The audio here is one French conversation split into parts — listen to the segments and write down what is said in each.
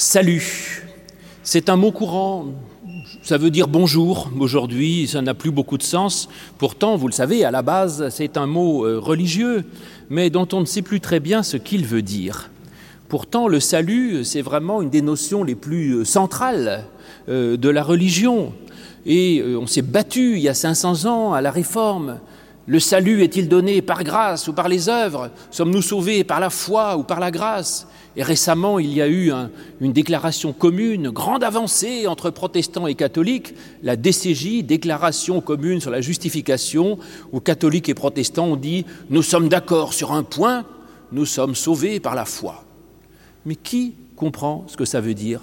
Salut, c'est un mot courant, ça veut dire bonjour aujourd'hui, ça n'a plus beaucoup de sens. Pourtant, vous le savez, à la base, c'est un mot euh, religieux, mais dont on ne sait plus très bien ce qu'il veut dire. Pourtant, le salut, c'est vraiment une des notions les plus euh, centrales euh, de la religion. Et on s'est battu il y a 500 ans à la Réforme. Le salut est-il donné par grâce ou par les œuvres? Sommes-nous sauvés par la foi ou par la grâce? Et récemment, il y a eu un, une déclaration commune, grande avancée entre protestants et catholiques, la DCJ, déclaration commune sur la justification, où catholiques et protestants ont dit Nous sommes d'accord sur un point, nous sommes sauvés par la foi. Mais qui comprend ce que ça veut dire?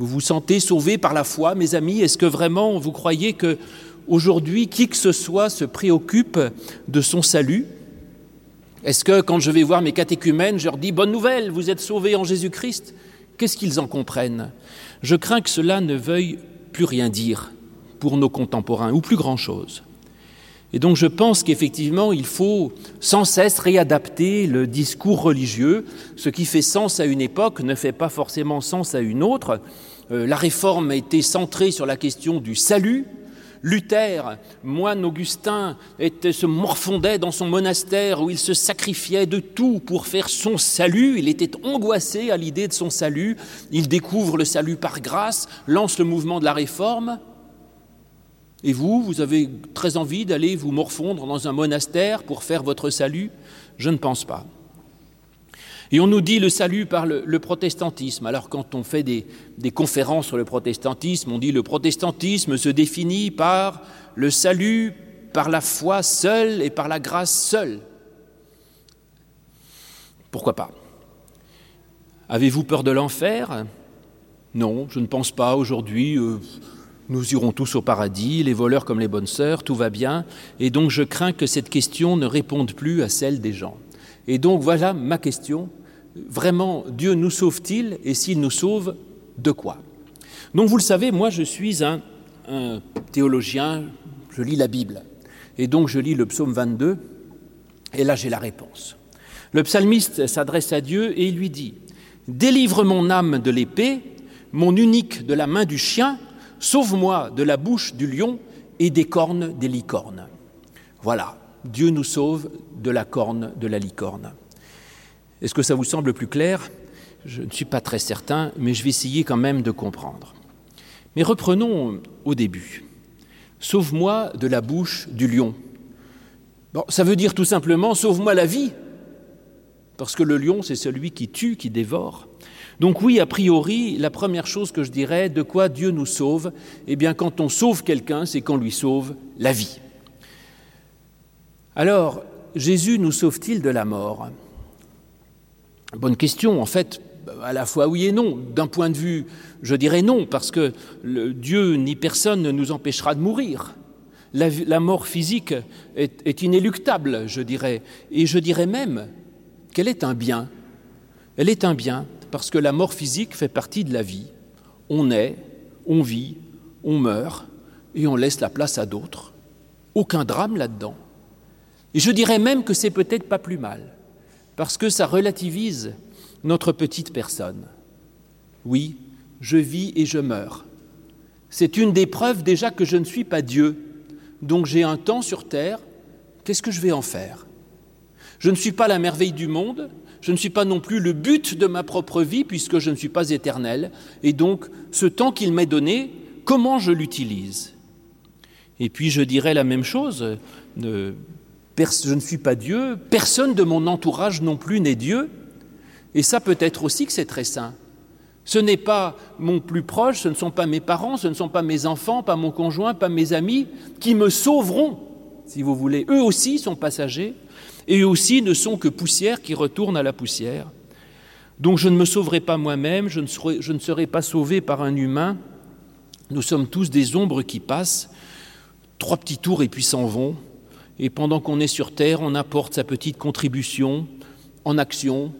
Vous vous sentez sauvés par la foi, mes amis? Est-ce que vraiment vous croyez que aujourd'hui qui que ce soit se préoccupe de son salut est-ce que quand je vais voir mes catéchumènes, je leur dis Bonne nouvelle, vous êtes sauvés en Jésus-Christ? Qu'est-ce qu'ils en comprennent? Je crains que cela ne veuille plus rien dire pour nos contemporains, ou plus grand-chose. Et donc je pense qu'effectivement, il faut sans cesse réadapter le discours religieux. Ce qui fait sens à une époque ne fait pas forcément sens à une autre. Euh, la réforme a été centrée sur la question du salut, Luther, moine augustin, se morfondait dans son monastère où il se sacrifiait de tout pour faire son salut. Il était angoissé à l'idée de son salut. Il découvre le salut par grâce, lance le mouvement de la réforme. Et vous, vous avez très envie d'aller vous morfondre dans un monastère pour faire votre salut? Je ne pense pas. Et on nous dit le salut par le, protestantisme. Alors quand on fait des, des, conférences sur le protestantisme, on dit le protestantisme se définit par le salut par la foi seule et par la grâce seule. Pourquoi pas? Avez-vous peur de l'enfer? Non, je ne pense pas aujourd'hui. Euh, nous irons tous au paradis, les voleurs comme les bonnes sœurs, tout va bien. Et donc je crains que cette question ne réponde plus à celle des gens. Et donc voilà ma question vraiment Dieu nous sauve-t-il et s'il nous sauve, de quoi? Donc vous le savez, moi je suis un, un, théologien, je lis la Bible. Et donc je lis le psaume 22 et là j'ai la réponse. Le psalmiste s'adresse à Dieu et il lui dit Délivre mon âme de l'épée, mon unique de la main du chien, sauve-moi de la bouche du lion et des cornes des licornes. Voilà, Dieu nous sauve de la corne de la licorne. Est-ce que ça vous semble plus clair? Je ne suis pas très certain, mais je vais essayer quand même de comprendre. Mais reprenons au début. Sauve-moi de la bouche du lion. Ça veut dire tout simplement sauve-moi la vie, parce que le lion, c'est celui qui tue, qui dévore. Donc oui, a priori, la première chose que je dirais, de quoi Dieu nous sauve, eh bien quand on sauve quelqu'un, c'est qu'on lui sauve la vie. Alors, Jésus nous sauve-t-il de la mort? Bonne question, en fait, à la fois oui et non. D'un point de vue, je dirais non, parce que Dieu ni personne ne nous empêchera de mourir. La, mort physique est, est inéluctable, je dirais. Et je dirais même qu'elle est un bien. Elle est un bien, parce que la mort physique fait partie de la vie. On est, on vit, on meurt, et on laisse la place à d'autres. Aucun drame là-dedans. Et je dirais même que c'est peut-être pas plus mal parce que ça relativise notre petite personne. Oui, je vis et je meurs. C'est une des preuves déjà que je ne suis pas Dieu, donc j'ai un temps sur terre, qu'est-ce que je vais en faire? Je ne suis pas la merveille du monde, je ne suis pas non plus le but de ma propre vie puisque je ne suis pas éternel, et donc ce temps qu'il m'est donné, comment je l'utilise? Et puis je dirais la même chose, je ne suis pas Dieu, personne de mon entourage non plus n'est Dieu, et ça peut être aussi que c'est très sain. Ce n'est pas mon plus proche, ce ne sont pas mes parents, ce ne sont pas mes enfants, pas mon conjoint, pas mes amis qui me sauveront, si vous voulez. Eux aussi sont passagers, et eux aussi ne sont que poussière qui retourne à la poussière. Donc je ne me sauverai pas moi-même, je, je, ne serai pas sauvé par un humain. Nous sommes tous des ombres qui passent, trois petits tours et puis s'en vont. Et pendant qu'on est sur Terre, on apporte sa petite contribution en action,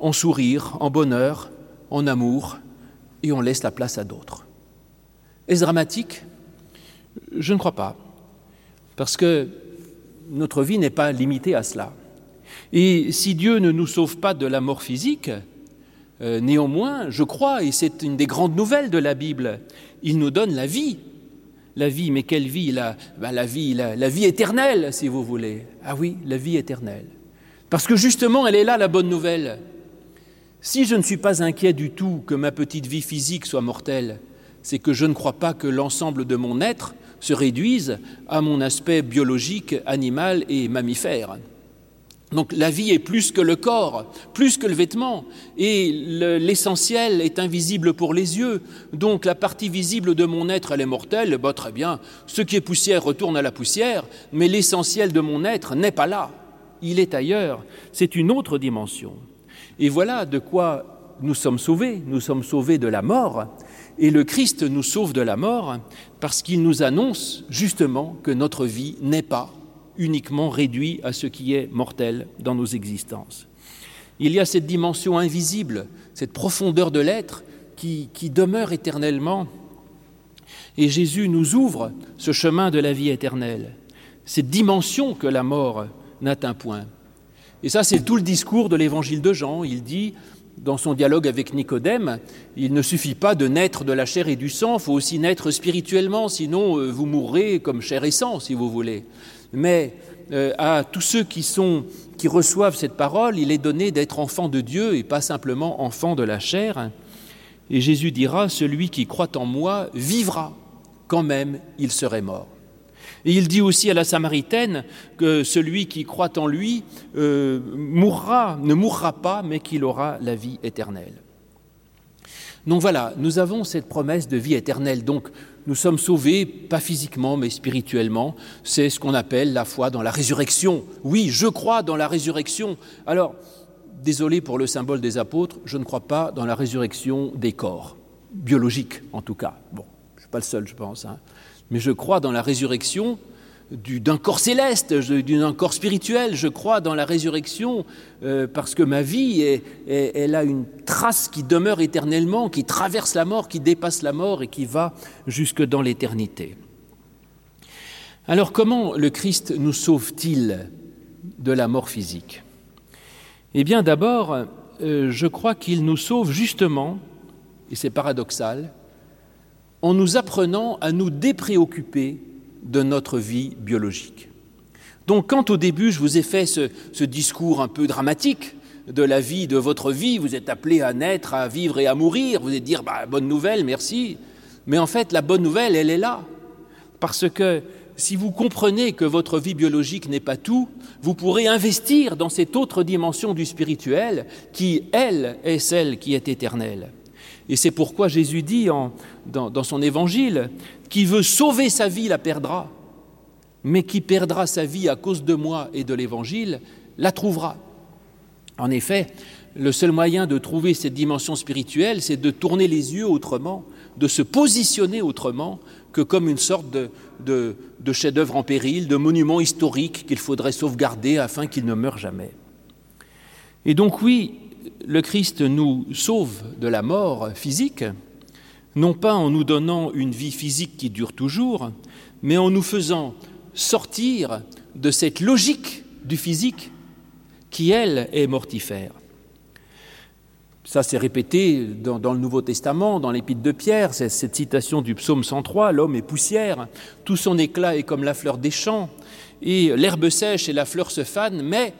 en sourire, en bonheur, en amour, et on laisse la place à d'autres. Est-ce dramatique? Je ne crois pas, parce que notre vie n'est pas limitée à cela. Et si Dieu ne nous sauve pas de la mort physique, Euh, néanmoins, je crois, et c'est une des grandes nouvelles de la Bible, il nous donne la vie. La vie, mais quelle vie la, ben, vie, la vie éternelle, si vous voulez. Ah oui, la vie éternelle. Parce que justement, elle est là, la bonne nouvelle. Si je ne suis pas inquiet du tout que ma petite vie physique soit mortelle, c'est que je ne crois pas que l'ensemble de mon être se réduise à mon aspect biologique, animal et mammifère. Donc la vie est plus que le corps, plus que le vêtement, et l'essentiel est invisible pour les yeux. Donc la partie visible de mon être, elle est mortelle, bah, très bien, ce qui est poussière retourne à la poussière, mais l'essentiel de mon être n'est pas là, il est ailleurs, c'est une autre dimension. Et voilà de quoi nous sommes sauvés, nous sommes sauvés de la mort, et le Christ nous sauve de la mort parce qu'il nous annonce justement que notre vie n'est pas uniquement réduit à ce qui est mortel dans nos existences. Il y a cette dimension invisible, cette profondeur de l'être qui, demeure éternellement. Et Jésus nous ouvre ce chemin de la vie éternelle, cette dimension que la mort n'atteint point. Et ça, c'est tout le discours de l'évangile de Jean. Il dit, dans son dialogue avec Nicodème, il ne suffit pas de naître de la chair et du sang, il faut aussi naître spirituellement, sinon euh, vous mourrez comme chair et sang, si vous voulez mais euh, à tous ceux qui, reçoivent cette parole, il est donné d'être enfant de Dieu et pas simplement enfant de la chair. Et Jésus dira, celui qui croit en moi vivra quand même il serait mort. Et il dit aussi à la Samaritaine que celui qui croit en lui euh, mourra, ne mourra pas, mais qu'il aura la vie éternelle. Donc voilà, nous avons cette promesse de vie éternelle. Donc nous sommes sauvés, pas physiquement, mais spirituellement. C'est ce qu'on appelle la foi dans la résurrection. Oui, je crois dans la résurrection. Alors, désolé pour le symbole des apôtres, je ne crois pas dans la résurrection des corps, biologiques en tout cas. Bon, je ne suis pas le seul, je pense. Hein. Mais je crois dans la résurrection d'un corps céleste, d'un corps spirituel. Je crois dans la résurrection euh, parce que ma vie, elle a une trace qui demeure éternellement, qui traverse la mort, qui dépasse la mort et qui va jusque dans l'éternité. Alors comment le Christ nous sauve-t-il de la mort physique? Eh bien d'abord, euh, je crois qu'il nous sauve justement, et c'est paradoxal, en nous apprenant à nous dépréoccuper de notre vie biologique. Donc quand au début je vous ai fait ce, discours un peu dramatique de la vie, de votre vie, vous êtes appelé à naître, à vivre et à mourir, vous êtes dire bah, bonne nouvelle, merci. Mais en fait la bonne nouvelle, elle est là. Parce que si vous comprenez que votre vie biologique n'est pas tout, vous pourrez investir dans cette autre dimension du spirituel qui, elle, est celle qui est éternelle. Et c'est pourquoi Jésus dit dans, son évangile, qui veut sauver sa vie la perdra, mais qui perdra sa vie à cause de moi et de l'Évangile la trouvera. En effet, le seul moyen de trouver cette dimension spirituelle, c'est de tourner les yeux autrement, de se positionner autrement que comme une sorte de, de chef-d'œuvre en péril, de monument historique qu'il faudrait sauvegarder afin qu'il ne meure jamais. Et donc oui, le Christ nous sauve de la mort physique, non pas en nous donnant une vie physique qui dure toujours, mais en nous faisant sortir de cette logique du physique qui, elle, est mortifère. Ça, c'est répété dans, le Nouveau Testament, dans l'Épître de Pierre, cette citation du psaume 103, L'homme est poussière, tout son éclat est comme la fleur des champs, et l'herbe sèche et la fleur se fanent, mais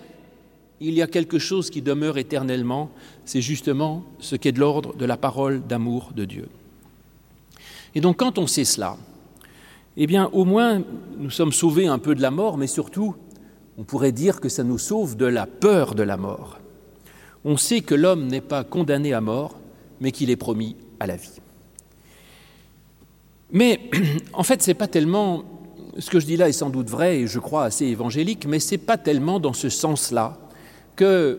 il y a quelque chose qui demeure éternellement, c'est justement ce qui est de l'ordre de la parole d'amour de Dieu. Et donc quand on sait cela, eh bien au moins nous sommes sauvés un peu de la mort, mais surtout on pourrait dire que ça nous sauve de la peur de la mort. On sait que l'homme n'est pas condamné à mort, mais qu'il est promis à la vie. Mais en fait, ce n'est pas tellement ce que je dis là est sans doute vrai et je crois assez évangélique, mais ce n'est pas tellement dans ce sens-là que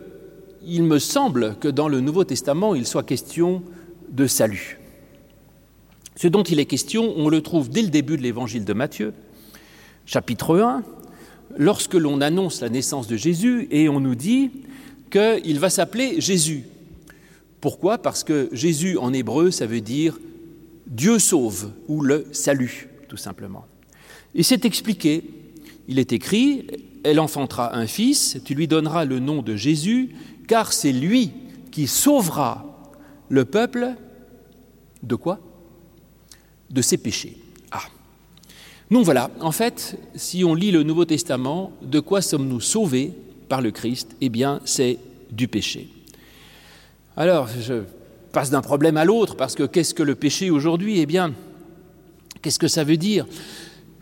il me semble que dans le Nouveau Testament, il soit question de salut. Ce dont il est question, on le trouve dès le début de l'évangile de Matthieu, chapitre 1, lorsque l'on annonce la naissance de Jésus et on nous dit qu'il va s'appeler Jésus. Pourquoi? Parce que Jésus en hébreu, ça veut dire Dieu sauve ou le salut, tout simplement. Et c'est expliqué. Il est écrit, elle enfantera un fils, tu lui donneras le nom de Jésus, car c'est lui qui sauvera le peuple de quoi? De ses péchés. Ah. Donc voilà, en fait, si on lit le Nouveau Testament, de quoi sommes-nous sauvés par le Christ? Eh bien, c'est du péché. Alors, je passe d'un problème à l'autre, parce que qu'est-ce que le péché aujourd'hui? Eh bien, qu'est-ce que ça veut dire?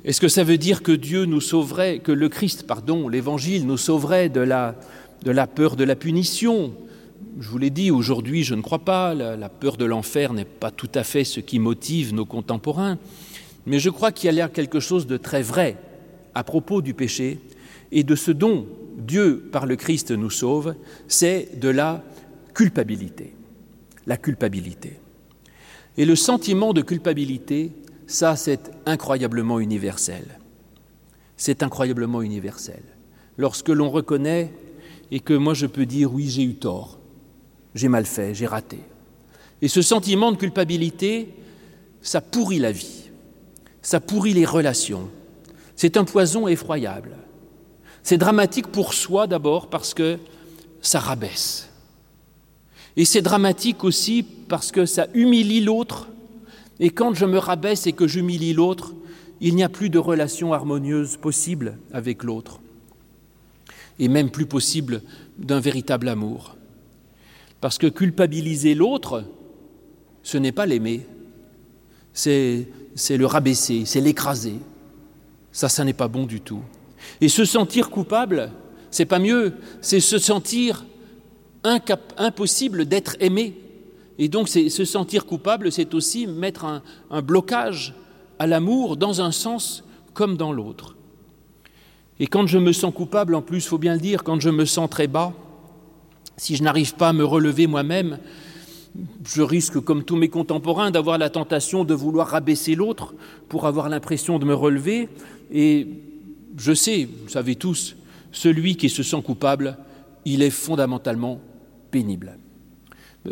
Est-ce que ça veut dire que Dieu nous sauverait, que le Christ, pardon, l'Évangile nous sauverait de la, peur de la punition? Je vous l'ai dit, aujourd'hui, je ne crois pas, la, la peur de l'enfer n'est pas tout à fait ce qui motive nos contemporains, mais je crois qu'il y a l'air quelque chose de très vrai à propos du péché et de ce dont Dieu, par le Christ, nous sauve, c'est de la culpabilité. La culpabilité. Et le sentiment de culpabilité, ça, c'est incroyablement universel. C'est incroyablement universel. Lorsque l'on reconnaît et que moi je peux dire oui, j'ai eu tort, j'ai mal fait, j'ai raté. Et ce sentiment de culpabilité, ça pourrit la vie, ça pourrit les relations. C'est un poison effroyable. C'est dramatique pour soi d'abord parce que ça rabaisse. Et c'est dramatique aussi parce que ça humilie l'autre. Et quand je me rabaisse et que j'humilie l'autre, il n'y a plus de relation harmonieuse possible avec l'autre. Et même plus possible d'un véritable amour. Parce que culpabiliser l'autre, ce n'est pas l'aimer, c'est le rabaisser, c'est l'écraser. Ça, ça n'est pas bon du tout. Et se sentir coupable, c'est pas mieux, c'est se sentir impossible d'être aimé. Et donc, se sentir coupable, c'est aussi mettre un, blocage à l'amour dans un sens comme dans l'autre. Et quand je me sens coupable, en plus, il faut bien le dire, quand je me sens très bas, si je n'arrive pas à me relever moi-même, je risque, comme tous mes contemporains, d'avoir la tentation de vouloir rabaisser l'autre pour avoir l'impression de me relever. Et je sais, vous savez tous, celui qui se sent coupable, il est fondamentalement pénible.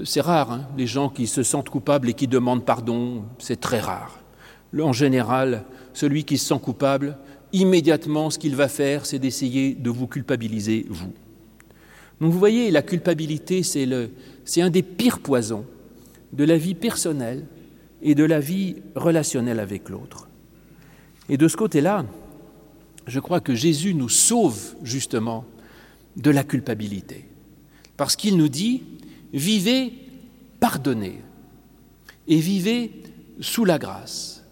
C'est rare, hein, les gens qui se sentent coupables et qui demandent pardon, c'est très rare. En général, celui qui se sent coupable, immédiatement, ce qu'il va faire, c'est d'essayer de vous culpabiliser, vous. Donc vous voyez, la culpabilité, c'est un des pires poisons de la vie personnelle et de la vie relationnelle avec l'autre. Et de ce côté-là, je crois que Jésus nous sauve justement de la culpabilité. Parce qu'il nous dit, vivez pardonnez et vivez sous la grâce.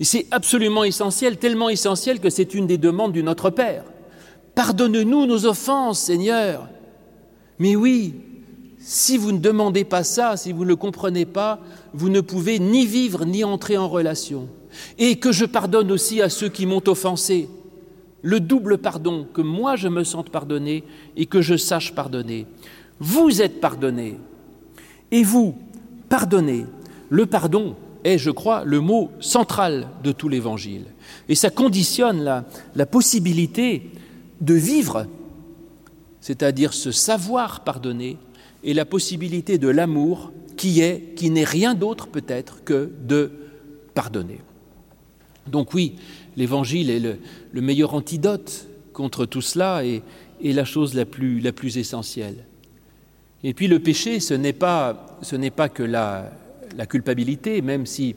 Et c'est absolument essentiel, tellement essentiel que c'est une des demandes du Notre Père. Pardonne-nous nos offenses, Seigneur. Mais oui, si vous ne demandez pas ça, si vous ne le comprenez pas, vous ne pouvez ni vivre ni entrer en relation. Et que je pardonne aussi à ceux qui m'ont offensé. Le double pardon, que moi je me sente pardonné et que je sache pardonner. Vous êtes pardonné. Et vous, pardonnez. Le pardon est, je crois, le mot central de tout l'Évangile. Et ça conditionne la, possibilité de vivre, c'est-à-dire se savoir pardonner, et la possibilité de l'amour qui est, qui n'est rien d'autre peut-être que de pardonner. Donc oui, l'Évangile est le, le, meilleur antidote contre tout cela et, et la chose la plus, la plus, essentielle. Et puis le péché, ce n'est pas, que la, culpabilité, même si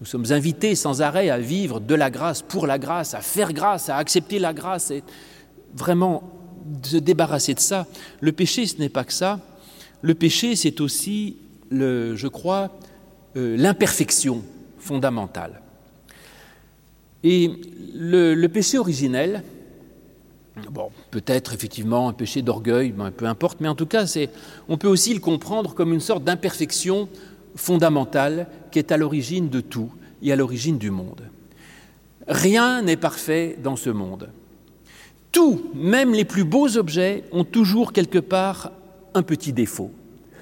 nous sommes invités sans arrêt à vivre de la grâce, pour la grâce, à faire grâce, à accepter la grâce. Et, vraiment se débarrasser de ça. Le péché, ce n'est pas que ça. Le péché, c'est aussi, je crois, euh, l'imperfection fondamentale. Et le, péché originel, bon, peut-être effectivement un péché d'orgueil, ben, peu importe, mais en tout cas, on peut aussi le comprendre comme une sorte d'imperfection fondamentale qui est à l'origine de tout et à l'origine du monde. Rien n'est parfait dans ce monde. Tout, même les plus beaux objets, ont toujours quelque part un petit défaut.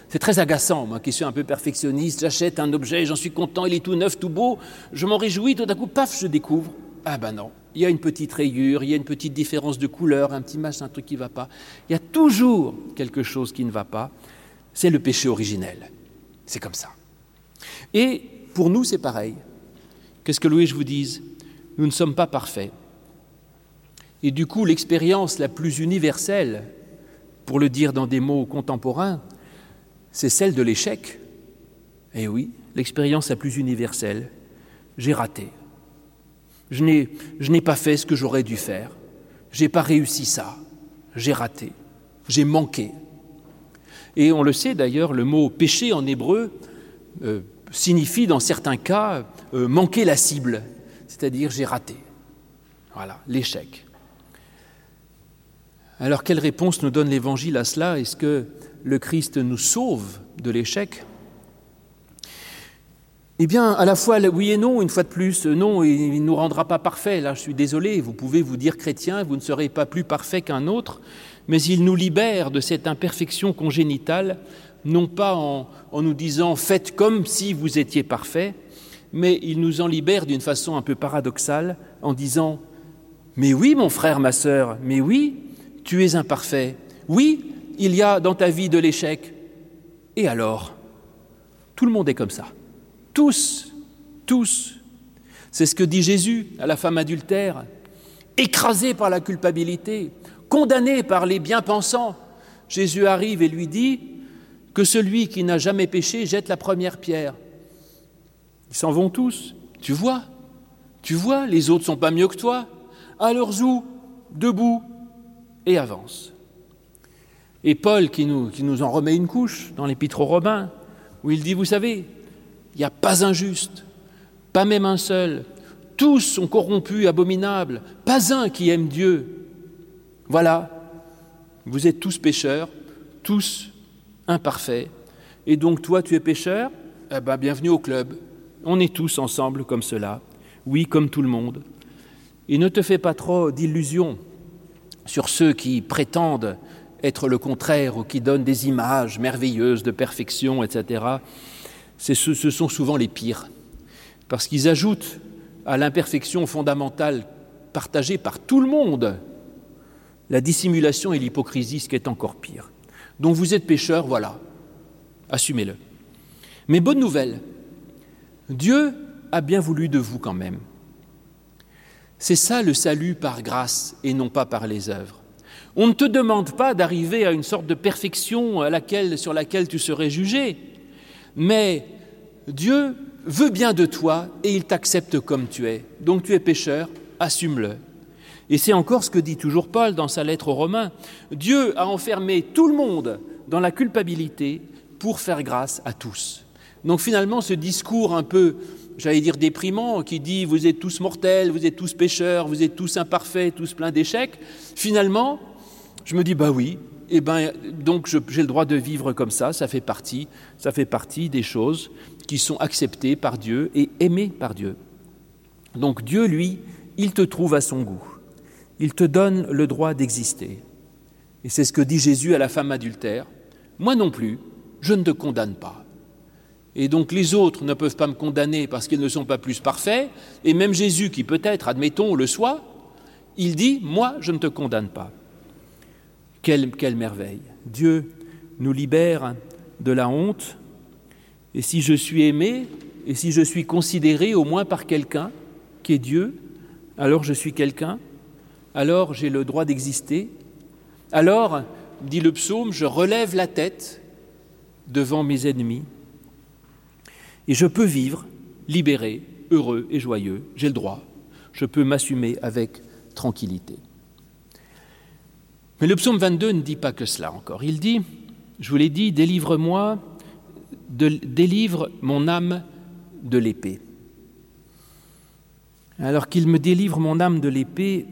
C'est très agaçant, moi qui suis un peu perfectionniste, j'achète un objet, j'en suis content, il est tout neuf, tout beau, je m'en réjouis, tout d'un coup, paf, je découvre, ah ben non, il y a une petite rayure, il y a une petite différence de couleur, un petit machin, un truc qui ne va pas. Il y a toujours quelque chose qui ne va pas. C'est le péché originel. C'est comme ça. Et pour nous, c'est pareil. Qu'est-ce que Louis je vous dise? Nous ne sommes pas parfaits. Et du coup, l'expérience la plus universelle, pour le dire dans des mots contemporains, c'est celle de l'échec. Eh oui, l'expérience la plus universelle, j'ai raté. Je n'ai pas fait ce que j'aurais dû faire. J'ai pas réussi ça. J'ai raté. J'ai manqué. Et on le sait d'ailleurs, le mot péché en hébreu euh, signifie dans certains cas euh, manquer la cible, c'est-à-dire j'ai raté. Voilà, l'échec. Alors quelle réponse nous donne l'Évangile à cela? Est-ce que le Christ nous sauve de l'échec? Eh bien, à la fois oui et non, une fois de plus. Non, il ne nous rendra pas parfaits. Là, je suis désolé, vous pouvez vous dire chrétien, vous ne serez pas plus parfait qu'un autre, mais il nous libère de cette imperfection congénitale, non pas en, nous disant faites comme si vous étiez parfait, mais il nous en libère d'une façon un peu paradoxale en disant Mais oui, mon frère, ma sœur, mais oui, tu es imparfait. Oui, il y a dans ta vie de l'échec. Et alors Tout le monde est comme ça. Tous, tous. C'est ce que dit Jésus à la femme adultère, écrasée par la culpabilité, condamnée par les bien-pensants. Jésus arrive et lui dit que celui qui n'a jamais péché jette la première pierre. Ils s'en vont tous. Tu vois, tu vois, les autres sont pas mieux que toi. Alors zou, debout, et avance. Et Paul qui nous, qui nous en remet une couche dans l'Épître aux Romains, où il dit, vous savez, il n'y a pas un juste, pas même un seul, tous sont corrompus, abominables, pas un qui aime Dieu. Voilà, vous êtes tous pécheurs, tous imparfaits, et donc toi tu es pécheur, eh ben, bienvenue au club. On est tous ensemble comme cela, oui, comme tout le monde. Et ne te fais pas trop d'illusions sur ceux qui prétendent être le contraire ou qui donnent des images merveilleuses de perfection, etc., ce sont souvent les pires, parce qu'ils ajoutent à l'imperfection fondamentale partagée par tout le monde la dissimulation et l'hypocrisie, ce qui est encore pire. Donc vous êtes pécheur, voilà, assumez-le. Mais bonne nouvelle, Dieu a bien voulu de vous quand même. C'est ça le salut par grâce et non pas par les œuvres. On ne te demande pas d'arriver à une sorte de perfection sur laquelle tu serais jugé, mais Dieu veut bien de toi et il t'accepte comme tu es. Donc tu es pécheur, assume-le. Et c'est encore ce que dit toujours Paul dans sa lettre aux Romains. Dieu a enfermé tout le monde dans la culpabilité pour faire grâce à tous. Donc finalement, ce discours un peu j'allais dire déprimant, qui dit vous êtes tous mortels, vous êtes tous pécheurs, vous êtes tous imparfaits, tous pleins d'échecs, finalement, je me dis bah oui, eh ben donc j'ai le droit de vivre comme ça, ça fait partie, ça fait partie des choses qui sont acceptées par Dieu et aimées par Dieu. Donc Dieu, lui, il te trouve à son goût. Il te donne le droit d'exister. Et c'est ce que dit Jésus à la femme adultère. Moi non plus, je ne te condamne pas. Et donc les autres ne peuvent pas me condamner parce qu'ils ne sont pas plus parfaits, et même Jésus, qui peut-être, admettons, le soit, il dit, moi, je ne te condamne pas. Quelle, merveille. Dieu nous libère de la honte, et si je suis aimé, et si je suis considéré au moins par quelqu'un, qui est Dieu, alors je suis quelqu'un, alors j'ai le droit d'exister, alors, dit le psaume, je relève la tête devant mes ennemis. Et je peux vivre libéré, heureux et joyeux. J'ai le droit. Je peux m'assumer avec tranquillité. Mais le psaume 22 ne dit pas que cela encore. Il dit, je vous l'ai dit, délivre-moi, délivre mon âme de l'épée. Alors qu'il me délivre mon âme de l'épée,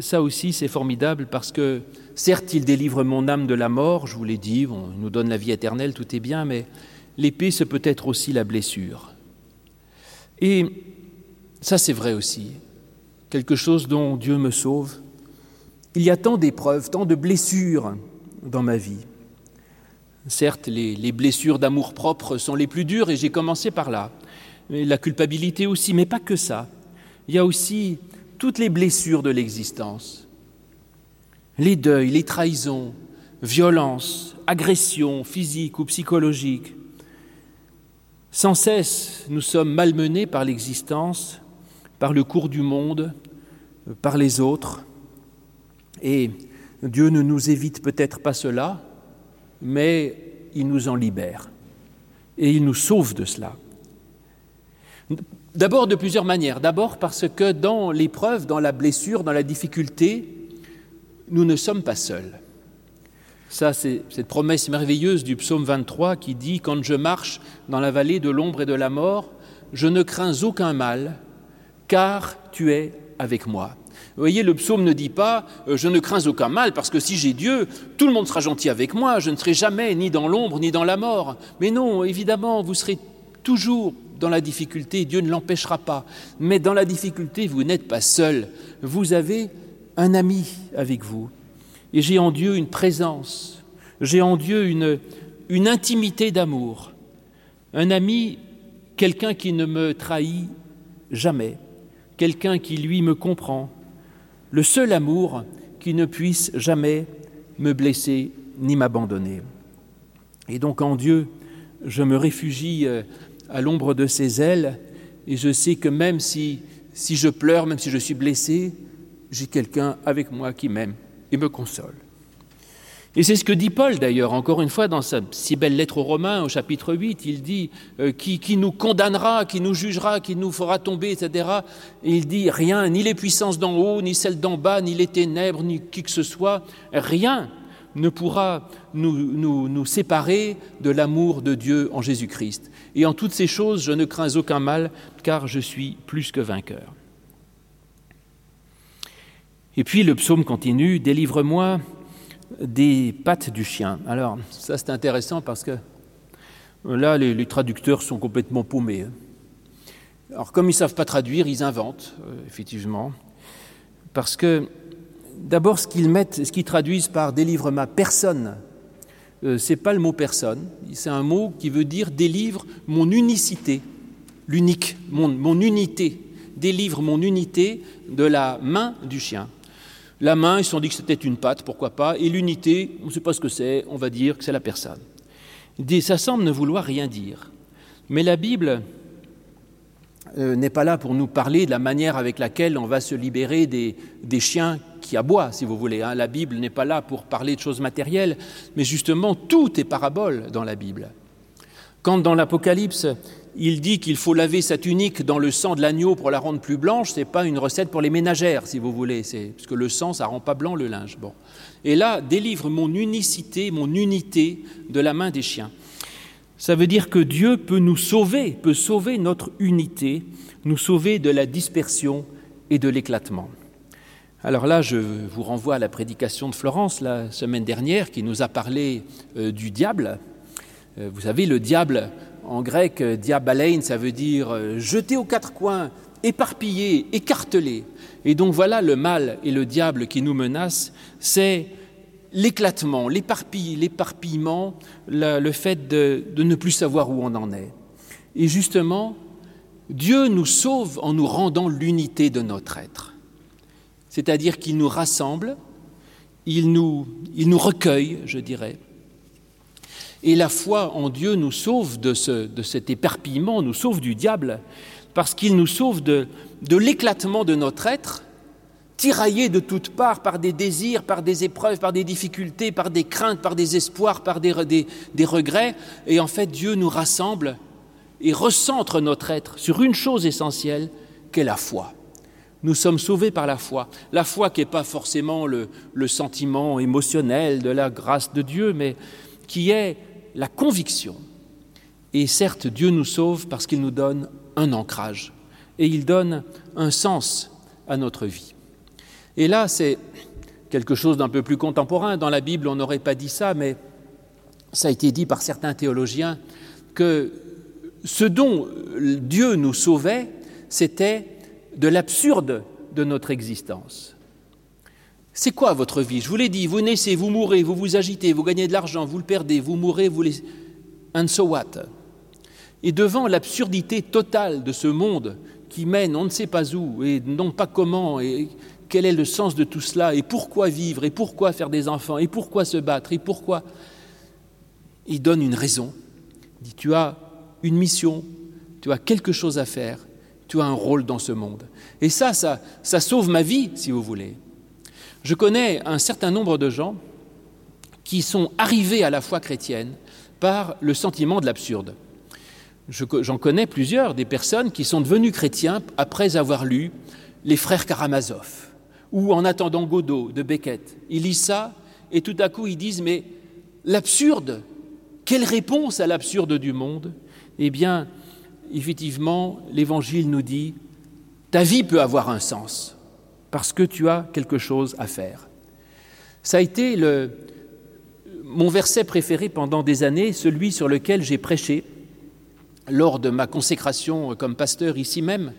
ça aussi c'est formidable parce que certes il délivre mon âme de la mort, je vous l'ai dit, il nous donne la vie éternelle, tout est bien, mais l'épée, c'est peut être aussi la blessure. Et ça, c'est vrai aussi, quelque chose dont Dieu me sauve. Il y a tant d'épreuves, tant de blessures dans ma vie. Certes, les, blessures d'amour-propre sont les plus dures, et j'ai commencé par là. La culpabilité aussi, mais pas que ça. Il y a aussi toutes les blessures de l'existence. Les deuils, les trahisons, violences, agressions physiques ou psychologiques, sans cesse, nous sommes malmenés par l'existence, par le cours du monde, par les autres. Et Dieu ne nous évite peut-être pas cela, mais il nous en libère. Et il nous sauve de cela. D'abord de plusieurs manières. D'abord parce que dans l'épreuve, dans la blessure, dans la difficulté, nous ne sommes pas seuls. Ça, c'est cette promesse merveilleuse du psaume 23 qui dit Quand je marche dans la vallée de l'ombre et de la mort, je ne crains aucun mal, car tu es avec moi. Vous voyez, le psaume ne dit pas euh, Je ne crains aucun mal, parce que si j'ai Dieu, tout le monde sera gentil avec moi, je ne serai jamais ni dans l'ombre ni dans la mort. Mais non, évidemment, vous serez toujours dans la difficulté, Dieu ne l'empêchera pas. Mais dans la difficulté, vous n'êtes pas seul, vous avez un ami avec vous. Et j'ai en Dieu une présence, j'ai en Dieu une, une intimité d'amour, un ami, quelqu'un qui ne me trahit jamais, quelqu'un qui, lui, me comprend, le seul amour qui ne puisse jamais me blesser ni m'abandonner. Et donc en Dieu, je me réfugie euh, à l'ombre de ses ailes et je sais que même si, si je pleure, même si je suis blessé, j'ai quelqu'un avec moi qui m'aime et me console. Et c'est ce que dit Paul d'ailleurs, encore une fois, dans sa si belle lettre aux Romains, au chapitre 8, il dit euh, qui, qui, nous condamnera, qui nous jugera, qui nous fera tomber, etc. Et il dit rien, ni les puissances d'en haut, ni celles d'en bas, ni les ténèbres, ni qui que ce soit, rien ne pourra nous, nous, nous séparer de l'amour de Dieu en Jésus-Christ. Et en toutes ces choses, je ne crains aucun mal, car je suis plus que vainqueur. Et puis le psaume continue, Délivre-moi des pattes du chien. Alors, ça c'est intéressant parce que là, les, traducteurs sont complètement paumés. Hein. Alors, comme ils ne savent pas traduire, ils inventent, euh, effectivement, parce que d'abord, ce qu'ils mettent, ce qu'ils traduisent par délivre-moi personne, euh, c'est pas le mot personne, c'est un mot qui veut dire délivre mon unicité, l'unique, mon unité, délivre mon unité de la main du chien. La main, ils se sont dit que c'était une patte, pourquoi pas, et l'unité, on ne sait pas ce que c'est, on va dire que c'est la personne. Ça semble ne vouloir rien dire. Mais la Bible euh, n'est pas là pour nous parler de la manière avec laquelle on va se libérer des, chiens qui aboient, si vous voulez. Hein. La Bible n'est pas là pour parler de choses matérielles, mais justement, tout est parabole dans la Bible. Quand dans l'Apocalypse, il dit qu'il faut laver sa tunique dans le sang de l'agneau pour la rendre plus blanche, ce n'est pas une recette pour les ménagères, si vous voulez, parce que le sang, ça rend pas blanc le linge. Bon. Et là, délivre mon unicité, mon unité de la main des chiens. Ça veut dire que Dieu peut nous sauver, peut sauver notre unité, nous sauver de la dispersion et de l'éclatement. Alors là, je vous renvoie à la prédication de Florence la semaine dernière qui nous a parlé euh, du diable. Euh, vous savez, le diable en grec, euh, diabalein, ça veut dire euh, jeter aux quatre coins, éparpillé, écartelé. Et donc voilà le mal et le diable qui nous menacent, c'est l'éclatement, l'éparpillement, le fait de, ne plus savoir où on en est. Et justement, Dieu nous sauve en nous rendant l'unité de notre être. C'est-à-dire qu'il nous rassemble, il nous recueille, je dirais, et la foi en Dieu nous sauve de, ce, de cet éperpillement, nous sauve du diable, parce qu'il nous sauve de, de l'éclatement de notre être, tiraillé de toutes parts par des désirs, par des épreuves, par des difficultés, par des craintes, par des espoirs, par des, des, des regrets. Et en fait, Dieu nous rassemble et recentre notre être sur une chose essentielle qu'est la foi. Nous sommes sauvés par la foi. La foi qui n'est pas forcément le, le, sentiment émotionnel de la grâce de Dieu, mais qui est la conviction. Et certes, Dieu nous sauve parce qu'il nous donne un ancrage et il donne un sens à notre vie. Et là, c'est quelque chose d'un peu plus contemporain. Dans la Bible, on n'aurait pas dit ça, mais ça a été dit par certains théologiens que ce dont Dieu nous sauvait, c'était de l'absurde de notre existence. C'est quoi votre vie? Je vous l'ai dit, vous naissez, vous mourrez, vous vous agitez, vous gagnez de l'argent, vous le perdez, vous mourrez, vous les... And so what? Et devant l'absurdité totale de ce monde qui mène on ne sait pas où, et non pas comment, et quel est le sens de tout cela, et pourquoi vivre, et pourquoi faire des enfants, et pourquoi se battre, et pourquoi... Il donne une raison. Il dit, tu as une mission, tu as quelque chose à faire, tu as un rôle dans ce monde. Et ça, ça, ça sauve ma vie, si vous voulez. Je connais un certain nombre de gens qui sont arrivés à la foi chrétienne par le sentiment de l'absurde. J'en connais plusieurs, des personnes qui sont devenues chrétiens après avoir lu les frères Karamazov ou en attendant Godot de Beckett. Ils lisent ça et tout à coup ils disent mais l'absurde, quelle réponse à l'absurde du monde? Eh bien, effectivement, l'Évangile nous dit ta vie peut avoir un sens parce que tu as quelque chose à faire. Ça a été mon verset préféré pendant des années, celui sur lequel j'ai prêché lors de ma consécration comme pasteur ici même.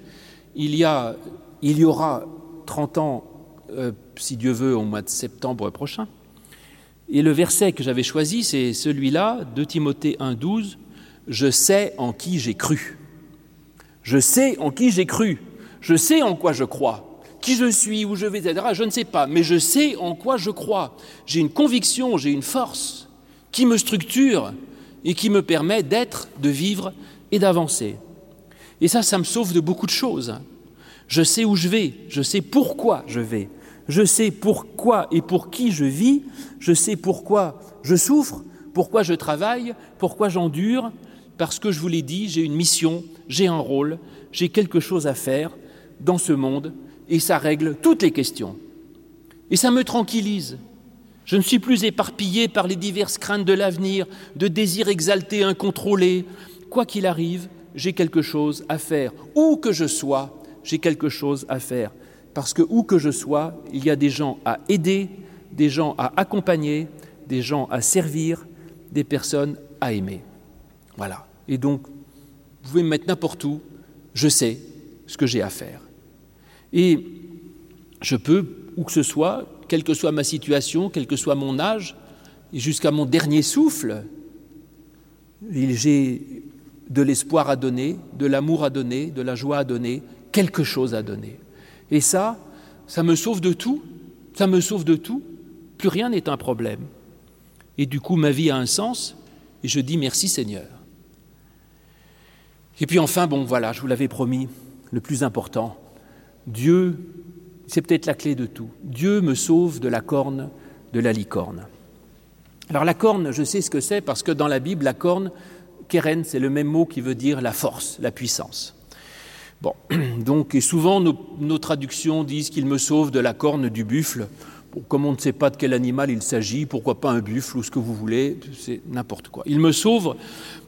Il y, a, il y aura 30 ans, euh, si Dieu veut, au mois de septembre prochain. Et le verset que j'avais choisi, c'est celui-là, de Timothée 1,12 Je sais en qui j'ai cru. Je sais en qui j'ai cru. Je sais en quoi je crois. Qui je suis, où je vais, etc. Je ne sais pas, mais je sais en quoi je crois. J'ai une conviction, j'ai une force qui me structure et qui me permet d'être, de vivre et d'avancer. Et ça, ça me sauve de beaucoup de choses. Je sais où je vais, je sais pourquoi je vais, je sais pourquoi et pour qui je vis, je sais pourquoi je souffre, pourquoi je travaille, pourquoi j'endure, parce que je vous l'ai dit, j'ai une mission, j'ai un rôle, j'ai quelque chose à faire dans ce monde et ça règle toutes les questions. Et ça me tranquillise. Je ne suis plus éparpillé par les diverses craintes de l'avenir, de désirs exaltés, incontrôlés. Quoi qu'il arrive, j'ai quelque chose à faire. Où que je sois, j'ai quelque chose à faire. Parce que où que je sois, il y a des gens à aider, des gens à accompagner, des gens à servir, des personnes à aimer. Voilà. Et donc, vous pouvez me mettre n'importe où, je sais ce que j'ai à faire. Et je peux, où que ce soit, quelle que soit ma situation, quel que soit mon âge, jusqu'à mon dernier souffle, j'ai de l'espoir à donner, de l'amour à donner, de la joie à donner, quelque chose à donner. Et ça, ça me sauve de tout, ça me sauve de tout, plus rien n'est un problème. Et du coup, ma vie a un sens, et je dis merci Seigneur. Et puis enfin, bon voilà, je vous l'avais promis, le plus important, Dieu, c'est peut-être la clé de tout. Dieu me sauve de la corne de la licorne. Alors la corne, je sais ce que c'est parce que dans la Bible, la corne, keren, c'est le même mot qui veut dire la force, la puissance. Bon, donc, et souvent nos, traductions disent qu'il me sauve de la corne du buffle. Comme on ne sait pas de quel animal il s'agit, pourquoi pas un buffle ou ce que vous voulez, c'est n'importe quoi. Il me sauve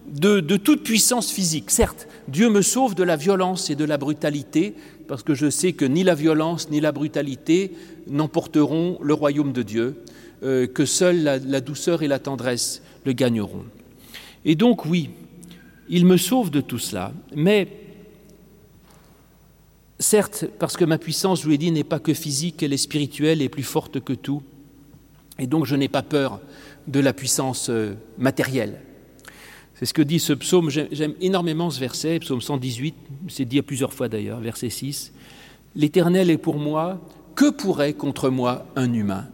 de, toute puissance physique. Certes, Dieu me sauve de la violence et de la brutalité, parce que je sais que ni la violence ni la brutalité n'emporteront le royaume de Dieu, euh, que seule la, la douceur et la tendresse le gagneront. Et donc oui, il me sauve de tout cela, mais certes, parce que ma puissance, je vous l'ai dit, n'est pas que physique, elle est spirituelle et plus forte que tout, et donc je n'ai pas peur de la puissance euh, matérielle. C'est ce que dit ce psaume. J'aime énormément ce verset, psaume 118, c'est dit à plusieurs fois d'ailleurs, verset 6. L'Éternel est pour moi, que pourrait contre moi un humain?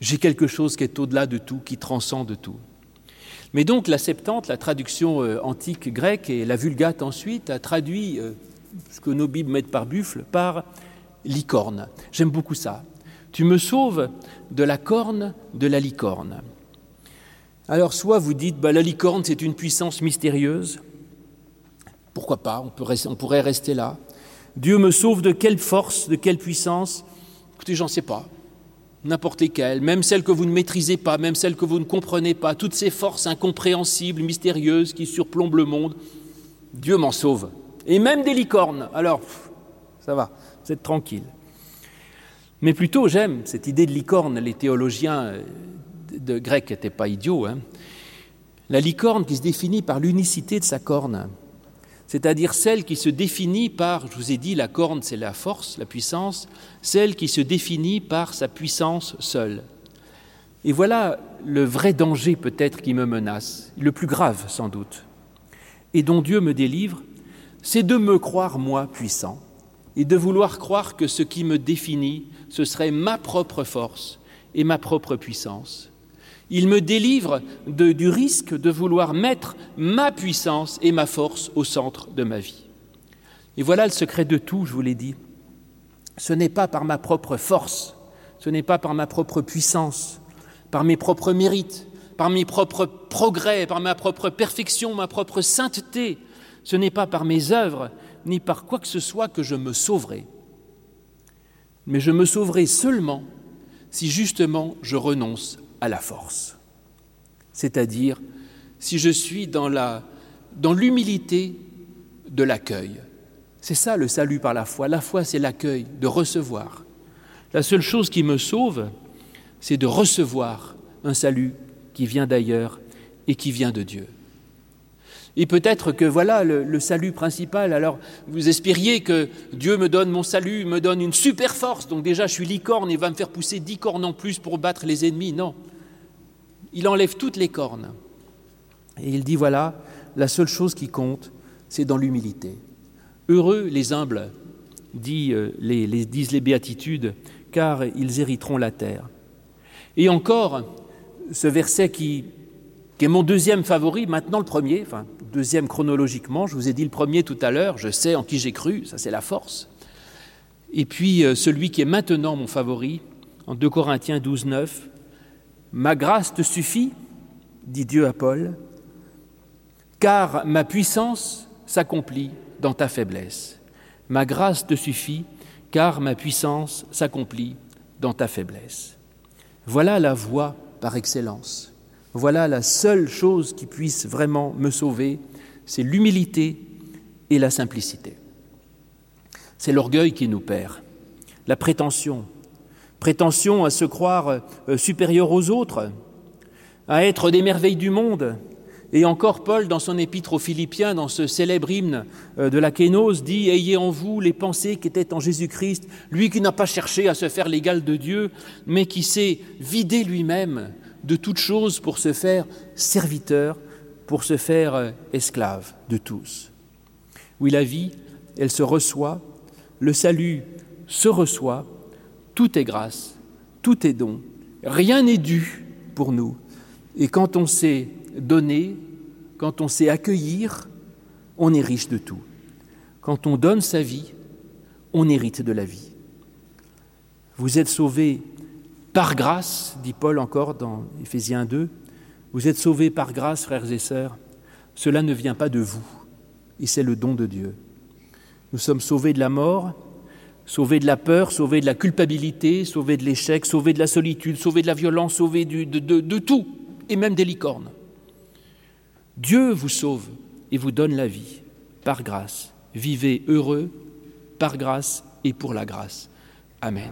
J'ai quelque chose qui est au-delà de tout, qui transcende tout. Mais donc la Septante, la traduction euh, antique grecque et la Vulgate ensuite, a traduit euh, ce que nos Bibles mettent par buffle par licorne. J'aime beaucoup ça. Tu me sauves de la corne de la licorne. Alors soit vous dites, bah, la licorne c'est une puissance mystérieuse, pourquoi pas, on, pourrait rester là. Dieu me sauve de quelle force, de quelle puissance? Écoutez, j'en sais pas. N'importe lesquelles, même celles que vous ne maîtrisez pas, même celles que vous ne comprenez pas, toutes ces forces incompréhensibles, mystérieuses qui surplombent le monde, Dieu m'en sauve. Et même des licornes. Alors, ça va, vous êtes tranquille. Mais plutôt, j'aime cette idée de licorne. Les théologiens euh, de grec n'était pas idiot. Hein. La licorne qui se définit par l'unicité de sa corne, c'est-à-dire celle qui se définit par, je vous ai dit, la corne c'est la force, la puissance, celle qui se définit par sa puissance seule. Et voilà le vrai danger peut-être qui me menace, le plus grave sans doute, et dont Dieu me délivre, c'est de me croire moi puissant, et de vouloir croire que ce qui me définit, ce serait ma propre force et ma propre puissance. Il me délivre du risque de vouloir mettre ma puissance et ma force au centre de ma vie. Et voilà le secret de tout, je vous l'ai dit. Ce n'est pas par ma propre force, ce n'est pas par ma propre puissance, par mes propres mérites, par mes propres progrès, par ma propre perfection, ma propre sainteté, Ce n'est pas par mes œuvres, ni par quoi que ce soit que je me sauverai. Mais je me sauverai seulement si justement je renonce à la force. C'est-à-dire si je suis dans la dans l'humilité de l'accueil. C'est ça le salut par la foi. La foi, c'est l'accueil, de recevoir. La seule chose qui me sauve, c'est de recevoir un salut qui vient d'ailleurs et qui vient de Dieu. Et peut-être que voilà le, salut principal. Alors vous espériez que Dieu me donne mon salut, me donne une super force. Donc déjà je suis licorne et va me faire pousser dix cornes en plus pour battre les ennemis. Non. Il enlève toutes les cornes. Et il dit voilà, la seule chose qui compte, c'est dans l'humilité. Heureux les humbles, dit, euh, les, disent les béatitudes, car ils hériteront la terre. Et encore, ce verset qui, qui est mon deuxième favori, maintenant le premier, enfin deuxième chronologiquement, je vous ai dit le premier tout à l'heure, je sais en qui j'ai cru, ça c'est la force. Et puis euh, celui qui est maintenant mon favori, en 2 Corinthiens 12, 9, Ma grâce te suffit, dit Dieu à Paul, car ma puissance s'accomplit dans ta faiblesse. Ma grâce te suffit, car ma puissance s'accomplit dans ta faiblesse. Voilà la voie par excellence. Voilà la seule chose qui puisse vraiment me sauver, c'est l'humilité et la simplicité. C'est l'orgueil qui nous perd, la prétention, prétention à se croire euh, supérieur aux autres, à être des merveilles du monde, et encore Paul, dans son épître aux Philippiens, dans ce célèbre hymne euh, de la Kénose, dit Ayez en vous les pensées qui étaient en Jésus-Christ, lui qui n'a pas cherché à se faire l'égal de Dieu, mais qui s'est vidé lui-même de toute chose pour se faire serviteur, pour se faire euh, esclave de tous. Oui, la vie, elle se reçoit, le salut se reçoit, tout est grâce, tout est don, rien n'est dû pour nous. Et quand on sait donner, quand on sait accueillir, on est riche de tout. Quand on donne sa vie, on hérite de la vie. Vous êtes sauvés par grâce, dit Paul encore dans Éphésiens 2, vous êtes sauvés par grâce, frères et sœurs. Cela ne vient pas de vous, et c'est le don de Dieu. Nous sommes sauvés de la mort, sauvés de la peur, sauvés de la culpabilité, sauvés de l'échec, sauvés de la solitude, sauvés de la violence, sauvés de tout, et même des licornes. Dieu vous sauve et vous donne la vie par grâce. Vivez heureux par grâce et pour la grâce. Amen.